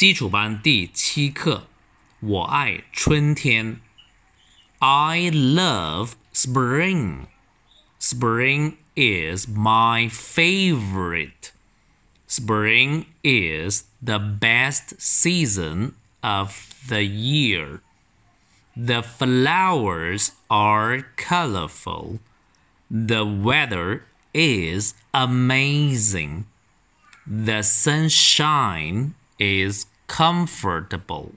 基础班第七课，我爱春天。I love spring. Spring is my favorite. Spring is the best season of the year. The flowers are colorful. The weather is amazing. The sunshine is comfortable.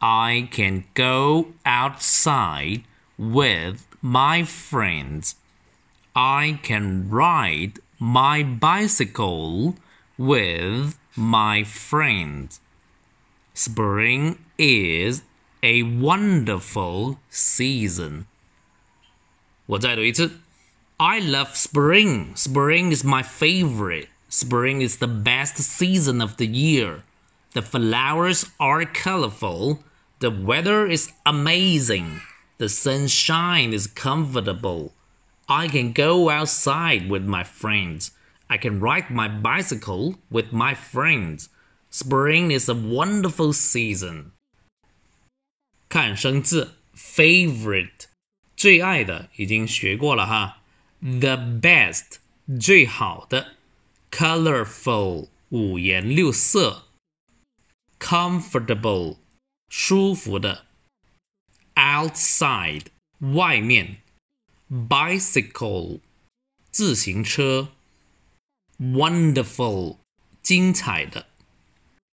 I can go outside with my friends. I can ride my bicycle with my friends. Spring is a wonderful season. 我再读一次。I love spring. Spring is my favorite. Spring is the best season of the year. The flowers are colorful. The weather is amazing. The sunshine is comfortable. I can go outside with my friends. I can ride my bicycle with my friends. Spring is a wonderful season. 看生字，favorite 最爱的已经学过了哈。The best 最好的。colorful 五颜六色 ，comfortable 舒服的，outside 外面，bicycle 自行车，wonderful 精彩的。